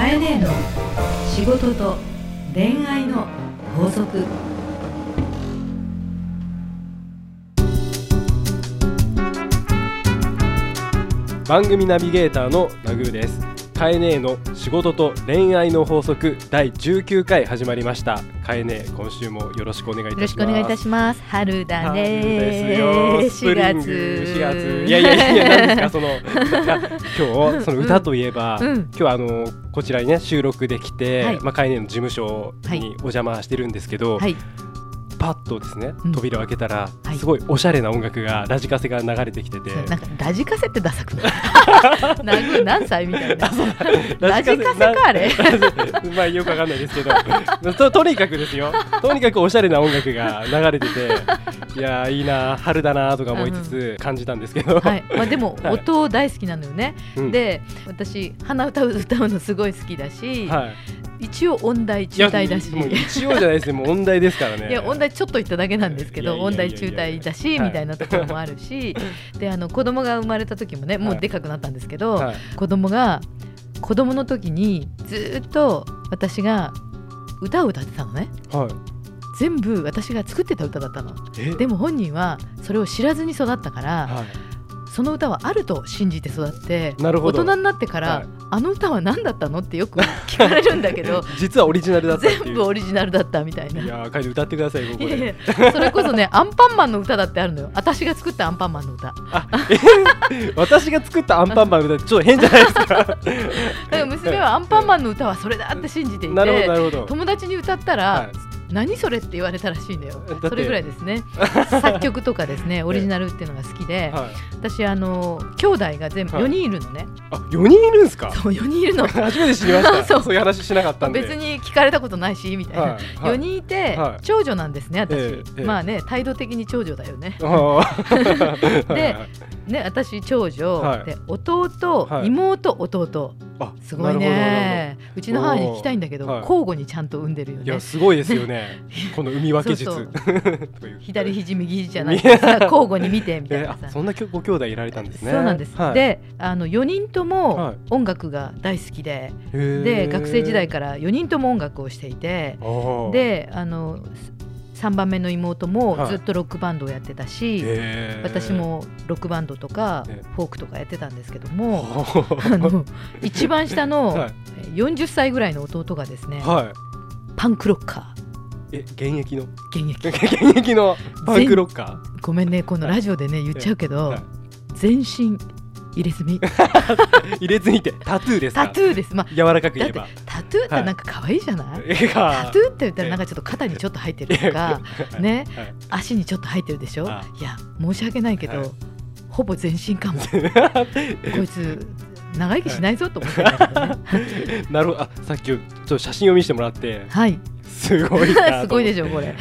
かえねえの仕事と恋愛の法則。番組ナビゲーターのラグーです。カエネーの仕事と恋愛の法則第19回始まりました。カエネー今週もよろしくお願いいたします。よろしくお願いいたします。春だ春ねですよ。スプリング4 4月。いやいやいや何ですか？その今日その歌といえば、うん。今日はあのこちらにね収録できて、はい。まあカエネーの事務所にお邪魔してるんですけど、はいパッとですね。うん。扉を開けたら、はい。すごいおしゃれな音楽がラジカセが流れてきてて、なんかラジカセってダサくない？何歳みたいな？ラジカセかあれ。まあよくわかんないですけど。ととにかくですよ。とにかくおしゃれな音楽が流れてて。いやーいいな春だなとか思いつつ感じたんですけど、はい、まあ、でも はい。音大好きなのよね、うん。で私鼻歌を歌うのすごい好きだし、はい、一応音大中大だし。一応じゃないですね。もう音大ですからね。いや音大ちょっと言っただけなんですけど音大中大だし、はい。みたいなところもあるし。であの子供が生まれた時もねもうでかくなったんですけど、はい。子供が子供の時にずっと私が歌を歌ってたのね。はい。全部私が作ってた歌だったの。え？でも本人はそれを知らずに育ったからはいその歌はあると信じて育ってなるほど。大人になってから、はい。あの歌は何だったのってよく聞かれるんだけど 実はオリジナルだった全部オリジナルだったみたいな。いやー、書いて歌ってください、ここで。やそれこそね アンパンマンの歌だってあるのよ。私が作ったアンパンマンの歌。あ、え？私が作ったアンパンマンの歌、ちょっと変じゃないですか？だから娘はアンパンマンの歌はそれだって信じていなるほど、なて。友達に歌ったら、はい何それって言われたらしいんだよ。それぐらいですね。作曲とかですね オリジナルっていうのが好きで、はい。私あの兄弟が全部はい。4人いるのね、あ、4人いるんですか？そう4人いるの。初めて知りました。そう。そういう話しなかったんで。別に聞かれたことないしみたいな、はい。はい。4人いて、はい。長女なんですね私、ええええ。まあね態度的に長女だよね。でね私長女、はい。で弟、はい。妹弟。あすごいね。うちの母に聞きたいんだけど、はい。交互にちゃんと産んでるよね。いや、すごいですよね。この海分け術。左肘右肘じゃない。交互に見てみたいえなそんなご兄弟いられたんですね。そうなんです、はい、であの4人とはい。も音楽が大好きで、で学生時代から4人とも音楽をしていてら、であの3番目の妹もはい。ずっとロックバンドをやってたし、へー。私。もロックバンドとかね。フォークとかやってたんですけども、は あの一番下のはい。40歳ぐらいの弟がですね、い。パンクロッカえ、現役の？ー現役。現役のパンクロッカごめんねこのラジオでね言っちゃうけど、はい。全身入れ墨。ー 入れずにてタトゥーですか？タトゥーです。まあ柔らかく言えば。だってタトゥーってなんか可愛いじゃない、絵がタトゥーって言ったらなんかちょっと肩にちょっと入ってるとかねはい。足にちょっと入ってるでしょ？い。はや申し訳ないけど、はい。ほぼ全身かも。こいつ長生きしないぞと思ってんだけどね。なるほど。あさっきちょっと写真を見せてもらって。はいすごいな すごいでししょこれ。はい。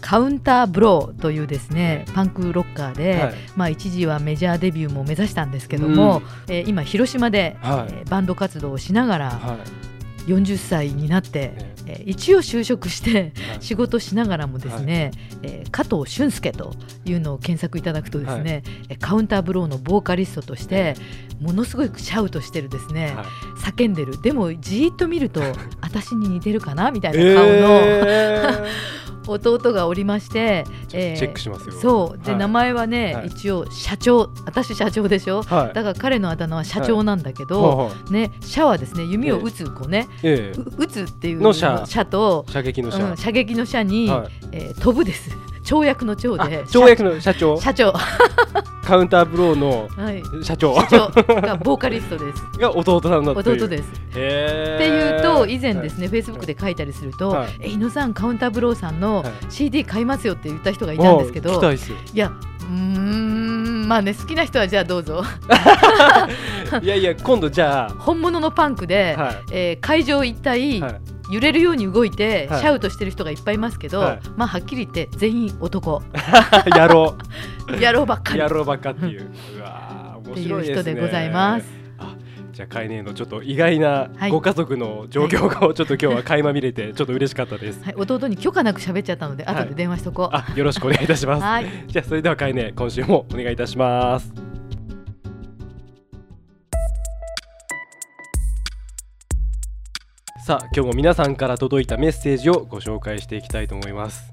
カウンターブローというですねパンクロッカーで、はい。まあ一時はメジャーデビューも目指したんですけども、えー今広島で、はい。えーバンド活動をしながらはい。40歳になって、ねえー一応就職してはい。仕事しながらもですね、えー加藤俊介というのを検索いただくとですね、えーカウンターブローのボーカリストとしてものすごいシャウトしてるですね、はい。叫んでる。でもじーっと見ると 私に似てるかな？みたいな顔の、え 弟がおりまして、ーチェックしますよ。そう。で、はい。名前はね、はい。一応社長私社長でしょ？はい。だから彼のあだ名は社長なんだけど、ね、社はですね弓を撃つ子ね、ええ。う撃つっていうの社社と、射撃の射うん、射撃の射に、はい。えー飛ぶです。跳躍の跳あで跳躍の社長。社社長、カウンターブローのはい、社長。社長。がボーカリストです。が弟さんだ弟です。へってーいうと以前ですね、フェイスブックで書いたりすると、はい。え井野さんカウンターブローさんのはい。CD 買いますよって言った人がいたんですけど、きたいいやうーんまあね好きな人はじゃあどうぞ。いやいや今度じゃ本物のパンクで、あはい。えー会場一体、はい揺れるように動いて、はい。シャウトしてる人がいっぱいいますけど、はい。まあはっきり言って全員男。やろ 野郎ばっかうり。やろうばっかっていう。うわー面白いですね。う人でございます。あじゃあカイネーのちょっと意外なはい。ご家族の状況がちょっと今日は垣間見れてちょっと嬉しかったです。はい、弟に許可なく喋っちゃったので、はい。後で電話しとこう。あよろしくお願いいたします。はい、じゃあそれではカイネー今週もお願いいたします。さあ今日も皆さんから届いたメッセージをご紹介していきたいと思います。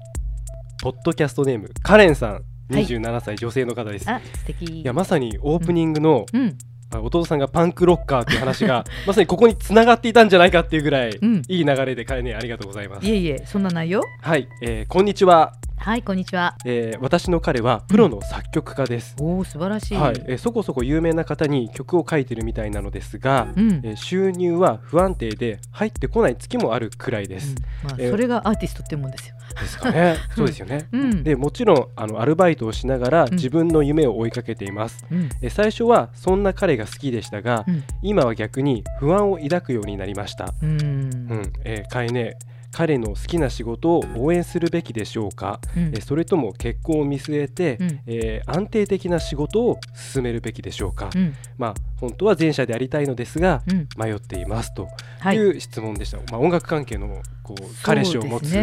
ポッドキャストネームカレンさん。27歳、女性の方です。あ素敵。いやまさにオープニングの、うん。あ弟さんがパンクロッカーっていう話が まさにここに繋がっていたんじゃないかっていうぐらい、うん。いい流れでかえねありがとうございます。いえいえそんな内容？はい、えーこんにちは、はいこんにちは。えー私の彼はプロの作曲家です、おお素晴らしい、はい、えーそこそこ有名な方に曲を書いてるみたいなのですが、うん、えー収入は不安定で入ってこない月もあるくらいです、うん。まあ、えーそれがアーティストってもんですよ。ですかね。そうですよね、うん。でもちろんあのアルバイトをしながらん。自分の夢を追いかけています、うん。えー最初はそんな彼が好きでしたが、うん。今は逆に不安を抱くようになりました、うん。うん。えー、かえね彼の好きな仕事を応援するべきでしょうか、うん。えーそれとも結婚を見据えて、うん。えー安定的な仕事を進めるべきでしょうか、うん。まあ本当は前者でありたいのですがうん。迷っていますとはい。いう質問でした、まあ、音楽関係のこう彼氏を持つ、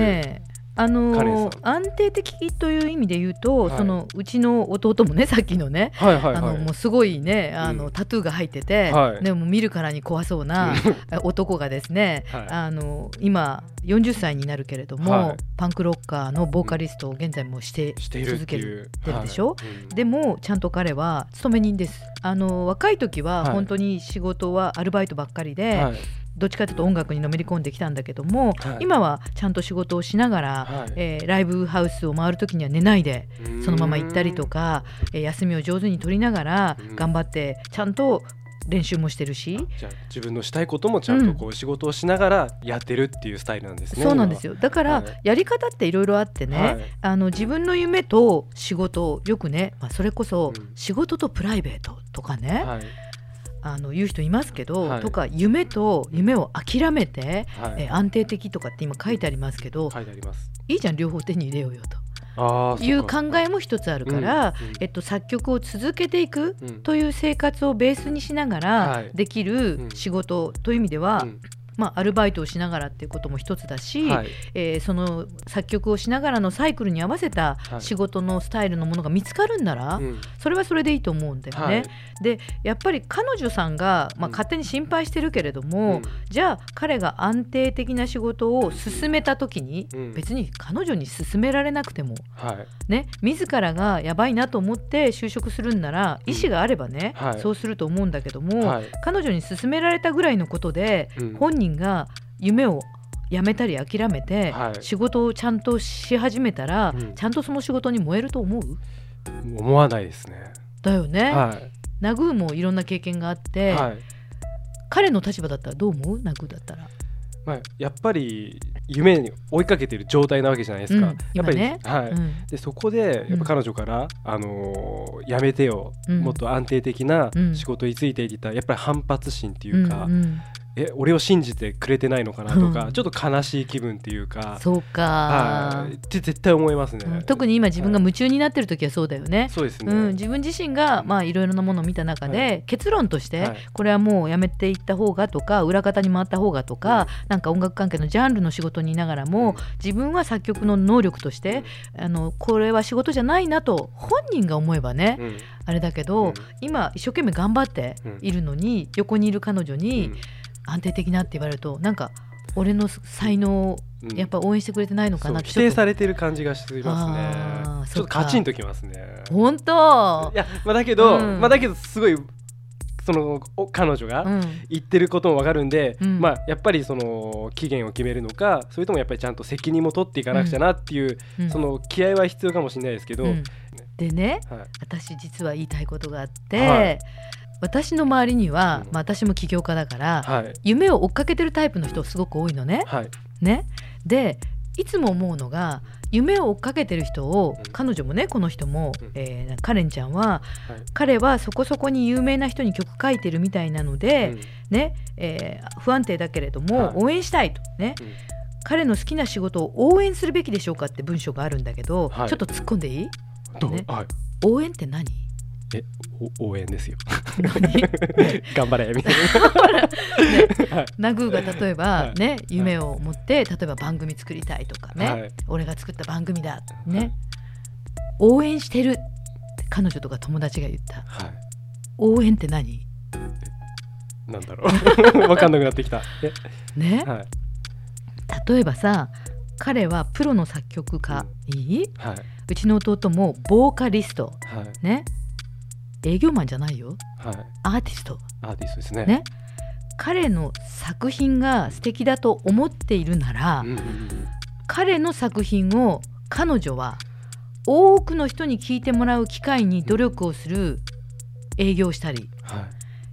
あのーさ安定的という意味で言うと、はい。そのうちの弟もねさっきのね、はいはいあのはいもうすごいねあの、うんタトゥーが入ってて、はい。でも見るからに怖そうなえ 男がですね、はい。あの今40歳になるけれども、はい。パンクロッカーのボーカリストを現在もして続けてるでしょ、はいうん。でもちゃんと彼は勤め人です。あの若い時ははい。本当に仕事はアルバイトばっかりで、はいどっちかというと音楽にのめり込んできたんだけども、はい。今はちゃんと仕事をしながら、はい。えーライブハウスを回る時には寝ないでうん。そのまま行ったりとか、えー休みを上手に取りながらうん。頑張ってちゃんと練習もしてるし、じゃあ自分のしたいこともちゃんとこう仕事をしながらやってるっていうスタイルなんですね。そうなんですよ。だから、はい。やり方っていろいろあってね、はい。あの自分の夢と仕事をよくね、まあ、それこそうん。仕事とプライベートとかね、はいあの言う人いますけど、はい。とか夢と夢を諦めて、はい。えー安定的とかって今書いてありますけど、書いてあります。いいじゃん両方手に入れようよと。いう考えも一つあるから、うんうん。えっと、作曲を続けていくうん。という生活をベースにしながはらい。できるうん。仕事という意味では、うんまあ、アルバイトをしながらっていうことも一つだし、はい。えーその作曲をしながらのサイクルに合わせたはい。仕事のスタイルのものが見つかるんなら、うん。それはそれでいいと思うんだよね。はい。でやっぱり彼女さんが、まあ、うん。勝手に心配してるけれども、うん。じゃあ彼が安定的な仕事を進めた時に、うん。別に彼女に進められなくてもはい。ね自らがやばいなと思って就職するんならうん。意思があればね、はい。そうすると思うんだけども、はい。彼女に勧められたぐらいのことで、うん。本人が夢をやめたり諦めて、はい。仕事をちゃんとし始めたら、うん。ちゃんとその仕事に燃えると思う？思わないですね。だよね、はい。ナグーもいろんな経験があって、はい。彼の立場だったらどう思う？ナグーだったら。まあやっぱり夢に追いかけてる状態なわけじゃないですか。うん。やっぱり今ね。はい。うん。でそこでやっぱ彼女から、あのーやめてよ、うん。もっと安定的なうん。仕事についていたやっぱり反発心っていうか、うんうんえ俺を信じてくれてないのかなとか、うん。ちょっと悲しい気分っていうか、そうか、はい、って絶対思いますね、うん。特に今自分が夢中になってる時はそうだよね。そうですね、うん、自分自身がまあいろいろなものを見た中で、はい。結論として、はい。これはもうやめていった方がとか裏方に回った方がとか、なんか音楽関係のジャンルの仕事にいながらも、うん。自分は作曲の能力として、あのこれは仕事じゃないなと本人が思えばね、うん。あれだけど、うん。今一生懸命頑張っているのに、横にいる彼女に、安定的なって言われるとなんか俺の才能やっぱ応援してくれてないのかなってちょっと否定されてる感じがしますね。ちょっとカチンときますね。本当？いやまあだけど、うん。まあだけどすごいそのお彼女がうん。言ってることもわかるんで、うん。まあやっぱりその期限を決めるのかそれともやっぱりちゃんと責任も取っていかなくちゃなっていう、うん。その気合は必要かもしれないですけど、うん。でねはい。私実は言いたいことがあって、はい私の周りには、うん。まあ、私も起業家だから、はい。夢を追っかけてるタイプの人すごく多いのね。はい。ね。でいつも思うのが夢を追っかけてる人を、うん。彼女もねこの人も、うん。えーカレンちゃんははい。彼はそこそこに有名な人に曲書いてるみたいなので、うん。ねえー不安定だけれども、はい。応援したいと。ね、うん。彼の好きな仕事を応援するべきでしょうかって文章があるんだけど、はい。ちょっと突っ込んでいい？ね。はい。応援って何？えお応援ですよ。何 頑張れみたいな、はい。ナグーが例えばはい。ね、夢を持って例えば番組作りたいとかね、はい。俺が作った番組だ。ね、はい。応援してるって彼女とか友達が言った。はい。応援って何？なんだろう。わかんなくなってきた。え。ね、はい。例えばさ彼はプロの作曲家、いいはい。うちの弟もボーカリスト。はい。ね営業マンじゃないよ。はい。アーティスト。アーティストですね。ね。彼の作品が素敵だと思っているなら、うんうんうん彼の作品を彼女は多くの人に聞いてもらう機会に努力をする営業をしたりは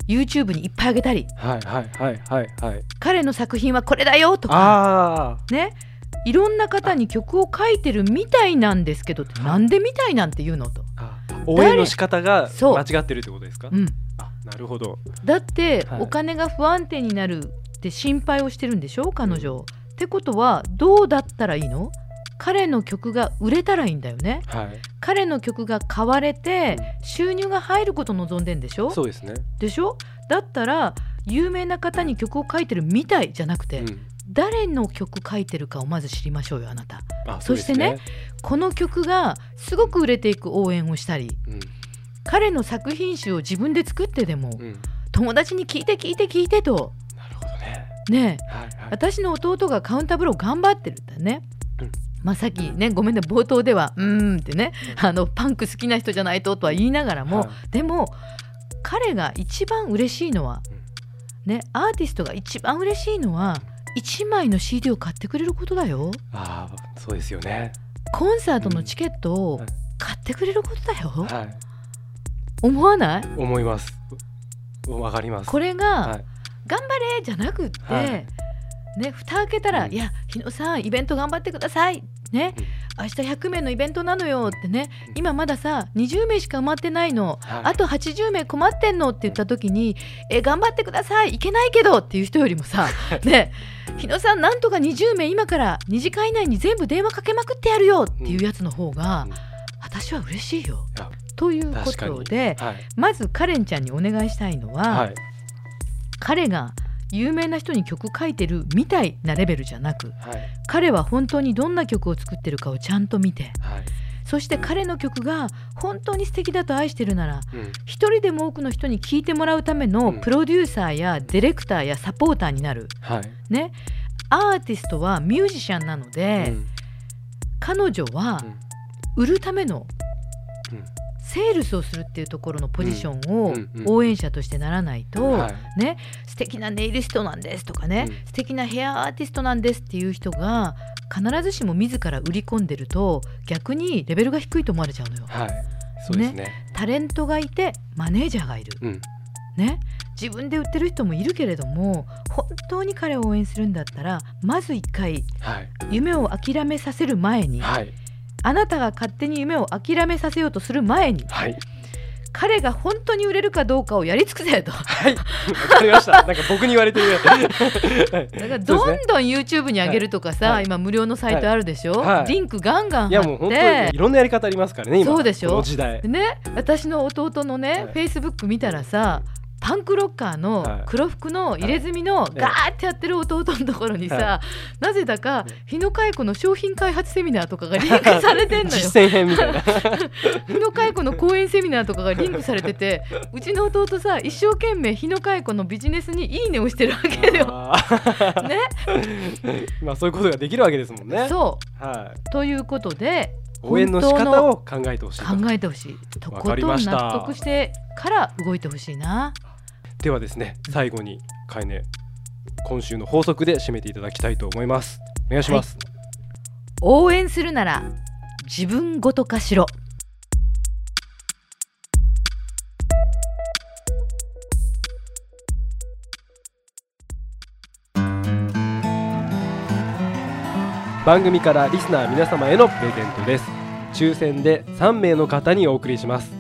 い。YouTube にいっぱいあげたり。はいはいはいはいはい。彼の作品はこれだよとかあね。いろんな方に曲を書いてるみたいなんですけどってなんでみたいなんて言うのと、応援の仕方が間違ってるってことですか？うん、あなるほど。だってはい。お金が不安定になるって心配をしてるんでしょ？彼女。ってことはどうだったらいいの？彼の曲が売れたらいいんだよね。はい。彼の曲が買われて収入が入ることを望んでんでしょ？そうですね。でしょ？だったら有名な方に曲を書いてるみたいじゃなくて、うん誰の曲書いてるかをまず知りましょうよあなた。あそしてねこの曲がすごく売れていく応援をしたりそうですね彼の作品集を自分で作ってでも、うん。うん友達に聞いて聞いて聞いてと。なるほどね。ね。えはいはい。私の弟がカウンターブロー頑張ってるんだね。うん。まあさっきねごめんね冒頭では「うーん」ってねあのパンク好きな人じゃないととは言いながらも、はい。でも彼が一番嬉しいのは、ねアーティストが一番嬉しいのは1枚の CD を買ってくれることだよ。ああそうですよね。コンサートのチケットをはい。買ってくれることだよ、はい。思わない？思います。わかります。これが、はい。頑張れじゃなくって、はい。ね蓋開けたら、うん。いや日野さんイベント頑張ってください。ね、明日100名のイベントなのよってね。うん。今まださ20名しか埋まってないの、はい。あと80名困ってんのって言った時にえ頑張ってください。いけないけどっていう人よりもさ ね。日野さんなんとか20名今から2時間以内に全部電話かけまくってやるよっていうやつの方が、うん。私は嬉しいよ。ということではい。まずカレンちゃんにお願いしたいのは、はい。彼が有名な人に曲書いてるみたいなレベルじゃなくはい。彼は本当にどんな曲を作ってるかをちゃんと見てはい。そして彼の曲が本当に素敵だと愛してるならうん。一人でも多くの人に聴いてもらうためのうん。プロデューサーやディレクターやサポーターになる。はい。ね。アーティストはミュージシャンなので、うん。彼女は売るためのうんセールスをするっていうところのポジションをうんうんうん応援者としてならないと、はい。ね素敵なネイリストなんですとかね、うん。素敵なヘアアーティストなんですっていう人が必ずしも自ら売り込んでると逆にレベルが低いと思われちゃうのよ。はい。そうですね。タレントがいてマネージャーがいる、うん。ね。自分で売ってる人もいるけれども本当に彼を応援するんだったらまず一回はい。夢を諦めさせる前に、はいあなたが勝手に夢を諦めさせようとする前にはい。彼が本当に売れるかどうかをやり尽くせと。はい。わかりました。なんか僕に言われてるやつはい。だからどんどん YouTube に上げるとかさ、はい。今無料のサイトあるでしょ、はい。リンクガンガンいやもう貼っ本当てにいろんなやり方ありますからね今。そうでしょ？この時代。でね私の弟のね、はい。Facebook 見たらさパンクロッカーのはい。黒服の入れ墨のガーってやってる弟のところにさ、はなぜだか日野佳代子の商品開発セミナーとかがリンクされてんのよ。実践編みたいな。日野佳代子の講演セミナーとかがリンクされててうちの弟さ一生懸命日野佳代子のビジネスにいいねをしてるわけよ。あー。ね、まあそういうことができるわけですもんね。そう。はい。ということで応援の仕方を考えてほしいと。考えてほしい。とわことん納得してから動いてほしいなではですね最後にかえね今週の法則で締めていただきたいと思います。お願いします、応援するなら自分ごと化しろ。番組からリスナー皆様へのプレゼントです。抽選で3名の方にお送りします。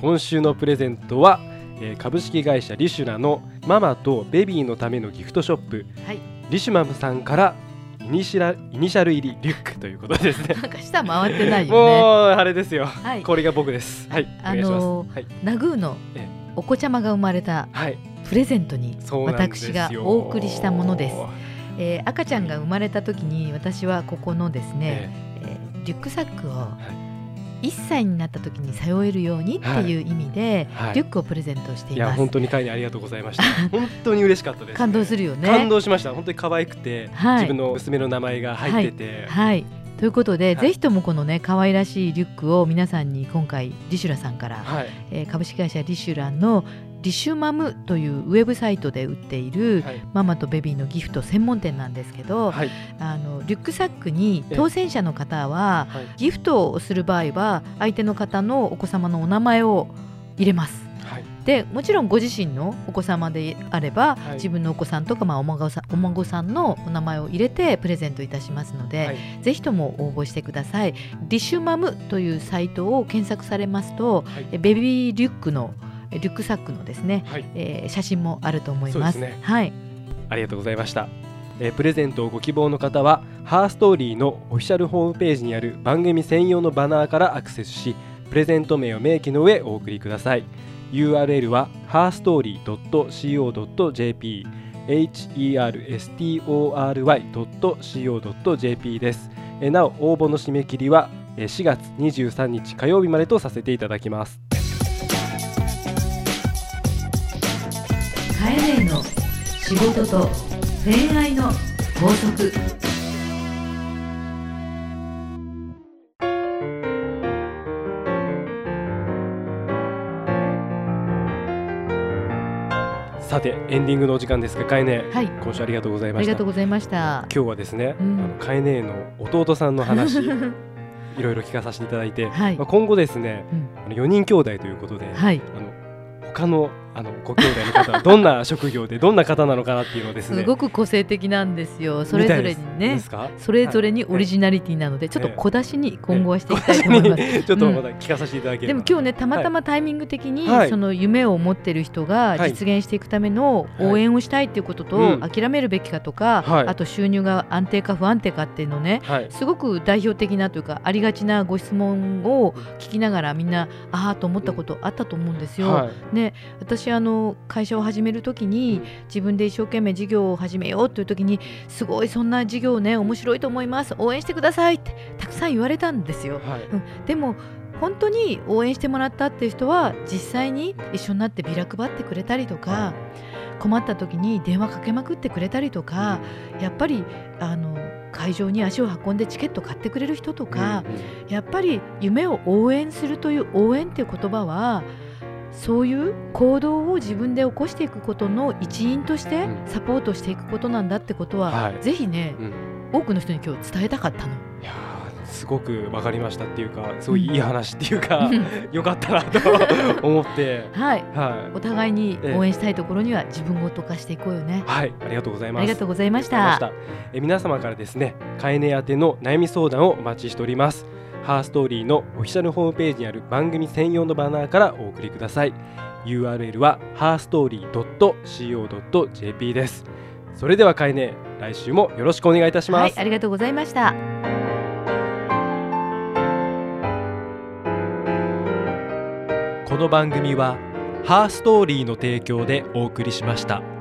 今週のプレゼントは、えー株式会社リシュラのママとベビーのためのギフトショップはい。リシュマムさんからイニシライニシャル入りリュックということですね。なんか下回ってないよね。もうあれですよ。はい。これが僕です。はい。おあのーはい、ナグーのええ。お子ちゃまが生まれたはい、プレゼントに私がお送りしたものです、えー赤ちゃんが生まれた時に私はここのですね、ええ。ーリュックサックをは1歳になった時に背負えるようにっていう意味で、はい。リュックをプレゼントしています。本当に会にありがとうございました。本当に嬉しかったです感動するよね。感動しました。本当に可愛くて、はい。自分の娘の名前が入ってて、はいということで、はい。ぜひともこのね可愛らしいリュックを皆さんに今回リシュラさんから、はい。えー株式会社リシュラのリシュマムというウェブサイトで売っている、はい。ママとベビーのギフト専門店なんですけど、はい。あのリュックサックにええ。当選者の方ははい。ギフトをする場合は相手の方のお子様のお名前を入れます。はいでもちろんご自身のお子様であれば、はい。自分のお子さんとか、まあ、お孫さんお孫さんのお名前を入れてプレゼントいたしますので、はい。ぜひとも応募してください。リシュマムというサイトを検索されますと、はい。えベビーリュックのえリュックサックのですね、はい。えー写真もあると思います。すね。はい、ありがとうございました、えープレゼントをご希望の方はハーストーリーのオフィシャルホームページにある番組専用のバナーからアクセスしプレゼント名を明記の上お送りください URL は herstory.co.jp herstory.co.jp ですえなお応募の締め切りは4月23日火曜日までとさせていただきますカエネの仕事と恋愛の法則。さてエンディングのお時間ですがかえねはい、今週ありがとうございました。ありがとうございました。今日はですね、うん。あのカエネの弟さんの話 いろいろ聞かさせていただいて、はい。まあ、今後ですねうん。あの4人兄弟ということで、はい、あの他のあのご兄弟の方はどんな職業でどんな方なのかなっていうのをですねすごく個性的なんですよ。それぞれにね。それぞれにオリジナリティなので、ちょっと小出しに今後はしていきたいと思います。え えちょっとまた聞かさせていただければ、でも今日ねたまたまタイミング的に、はい。その夢を持ってる人がはい。実現していくための応援をしたいっていうことと、うん。諦めるべきかとか、はい。あと収入が安定か不安定かっていうのねはい。すごく代表的なというかありがちなご質問を聞きながらみんなああと思ったことあったと思うんですよ。はい。ね、私あの会社を始める時に自分で一生懸命事業を始めようという時にすごいそんな事業ね面白いと思います。応援してくださいってたくさん言われたんですよ。はい。うん、でも本当に応援してもらったっていう人は実際に一緒になってビラ配ってくれたりとか困った時に電話かけまくってくれたりとかやっぱりあの会場に足を運んでチケット買ってくれる人とか、やっぱり夢を応援するという応援っていう言葉はそういう行動を自分で起こしていくことの一員としてうんサポートしていくことなんだってことは、はいぜひね、うん多くの人に今日伝えたかったの。いやーすごくわかりましたっていうかすごいいい話っていうか、よかったなと 思ってはいはいお互いに応援したいところには自分ごと化していこうよね。はい、ありがとうございます。ありがとうござ。いましたえ皆様からですね、かえね宛ての悩み相談をお待ちしております。ハーストーリーのオフィシャルホームページにある番組専用のバナーからお送りください。URL は herstory.co.jp です。それではかえね、来週もよろしくお願いいたします。はい、ありがとうございました。この番組はハーストーリーの提供でお送りしました。